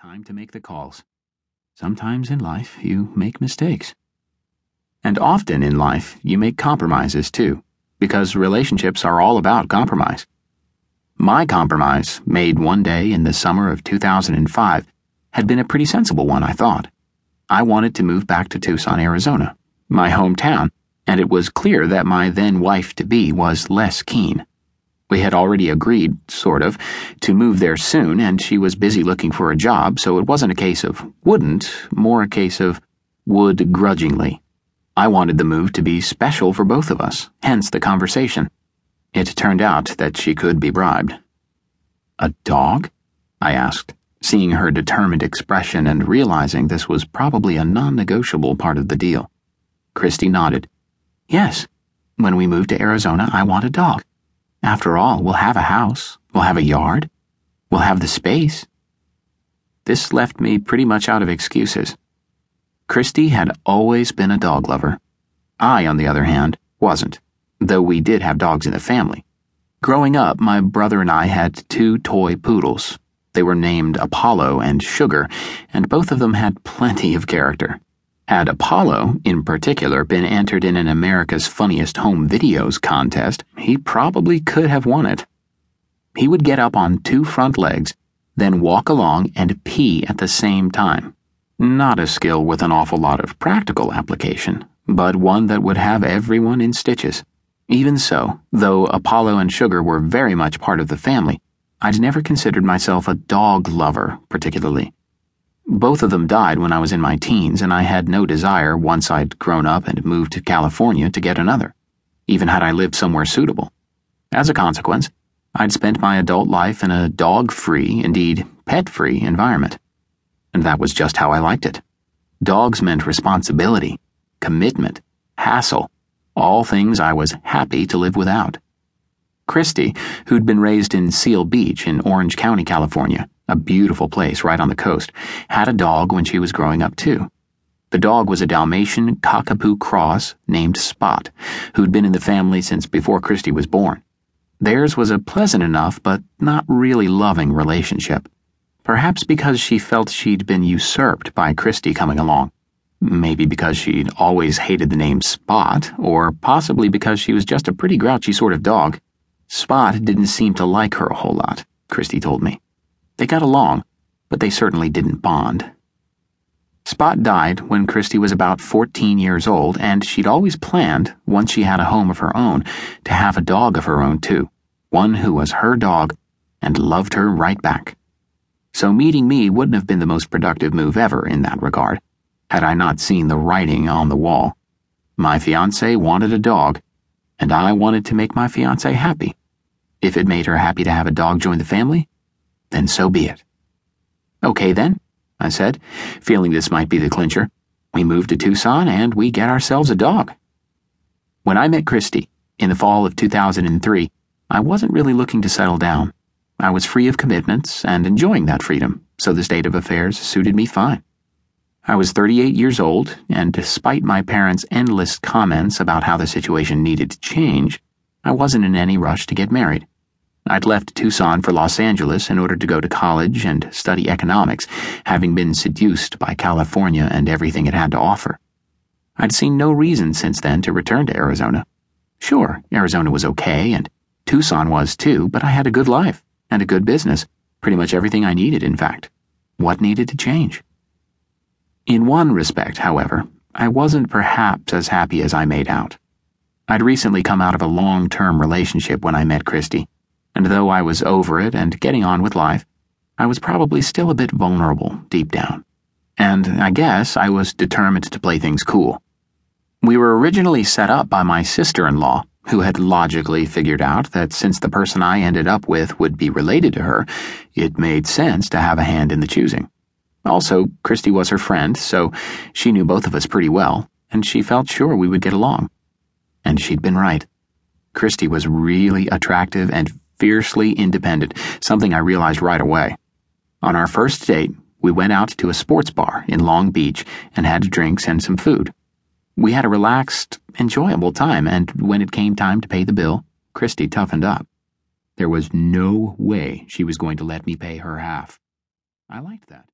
time to make the calls. Sometimes in life, you make mistakes. And often in life, you make compromises too, because relationships are all about compromise. My compromise, made one day in the summer of 2005, had been a pretty sensible one, I thought. I wanted to move back to Tucson, Arizona, my hometown, and it was clear that my then wife to be was less keen. We had already agreed, sort of, to move there soon, and she was busy looking for a job, so it wasn't a case of wouldn't, more a case of would grudgingly. I wanted the move to be special for both of us, hence the conversation. It turned out that she could be bribed. A dog? I asked, seeing her determined expression and realizing this was probably a non negotiable part of the deal. Christie nodded. Yes. When we move to Arizona, I want a dog. After all, we'll have a house, we'll have a yard, we'll have the space. This left me pretty much out of excuses. Christie had always been a dog lover. I, on the other hand, wasn't, though we did have dogs in the family. Growing up, my brother and I had two toy poodles. They were named Apollo and Sugar, and both of them had plenty of character. Had Apollo, in particular, been entered in an America's Funniest Home Videos contest, he probably could have won it. He would get up on two front legs, then walk along and pee at the same time. Not a skill with an awful lot of practical application, but one that would have everyone in stitches. Even so, though Apollo and Sugar were very much part of the family, I'd never considered myself a dog lover, particularly. Both of them died when I was in my teens, and I had no desire, once I'd grown up and moved to California, to get another, even had I lived somewhere suitable. As a consequence, I'd spent my adult life in a dog free, indeed pet free, environment. And that was just how I liked it. Dogs meant responsibility, commitment, hassle, all things I was happy to live without. Christie, who'd been raised in Seal Beach in Orange County, California, a beautiful place right on the coast, had a dog when she was growing up too. The dog was a Dalmatian cockapoo cross named Spot, who'd been in the family since before Christie was born. Theirs was a pleasant enough but not really loving relationship. Perhaps because she felt she'd been usurped by Christie coming along. Maybe because she'd always hated the name Spot, or possibly because she was just a pretty grouchy sort of dog. Spot didn't seem to like her a whole lot, Christie told me. They got along, but they certainly didn't bond. Spot died when Christie was about 14 years old, and she'd always planned, once she had a home of her own, to have a dog of her own too, one who was her dog and loved her right back. So meeting me wouldn't have been the most productive move ever in that regard, had I not seen the writing on the wall. My fiance wanted a dog, and I wanted to make my fiance happy. If it made her happy to have a dog join the family, then so be it. Okay, then, I said, feeling this might be the clincher. We move to Tucson and we get ourselves a dog. When I met Christie, in the fall of 2003, I wasn't really looking to settle down. I was free of commitments and enjoying that freedom, so the state of affairs suited me fine. I was 38 years old, and despite my parents' endless comments about how the situation needed to change, I wasn't in any rush to get married. I'd left Tucson for Los Angeles in order to go to college and study economics, having been seduced by California and everything it had to offer. I'd seen no reason since then to return to Arizona. Sure, Arizona was okay, and Tucson was too, but I had a good life and a good business, pretty much everything I needed, in fact. What needed to change? In one respect, however, I wasn't perhaps as happy as I made out. I'd recently come out of a long term relationship when I met Christie and though I was over it and getting on with life, I was probably still a bit vulnerable deep down. And I guess I was determined to play things cool. We were originally set up by my sister in law, who had logically figured out that since the person I ended up with would be related to her, it made sense to have a hand in the choosing. Also, Christie was her friend, so she knew both of us pretty well, and she felt sure we would get along. And she'd been right. Christie was really attractive and fiercely independent, something I realized right away. On our first date, we went out to a sports bar in Long Beach and had drinks and some food. We had a relaxed, enjoyable time, and when it came time to pay the bill, Christie toughened up. There was no way she was going to let me pay her half. I liked that.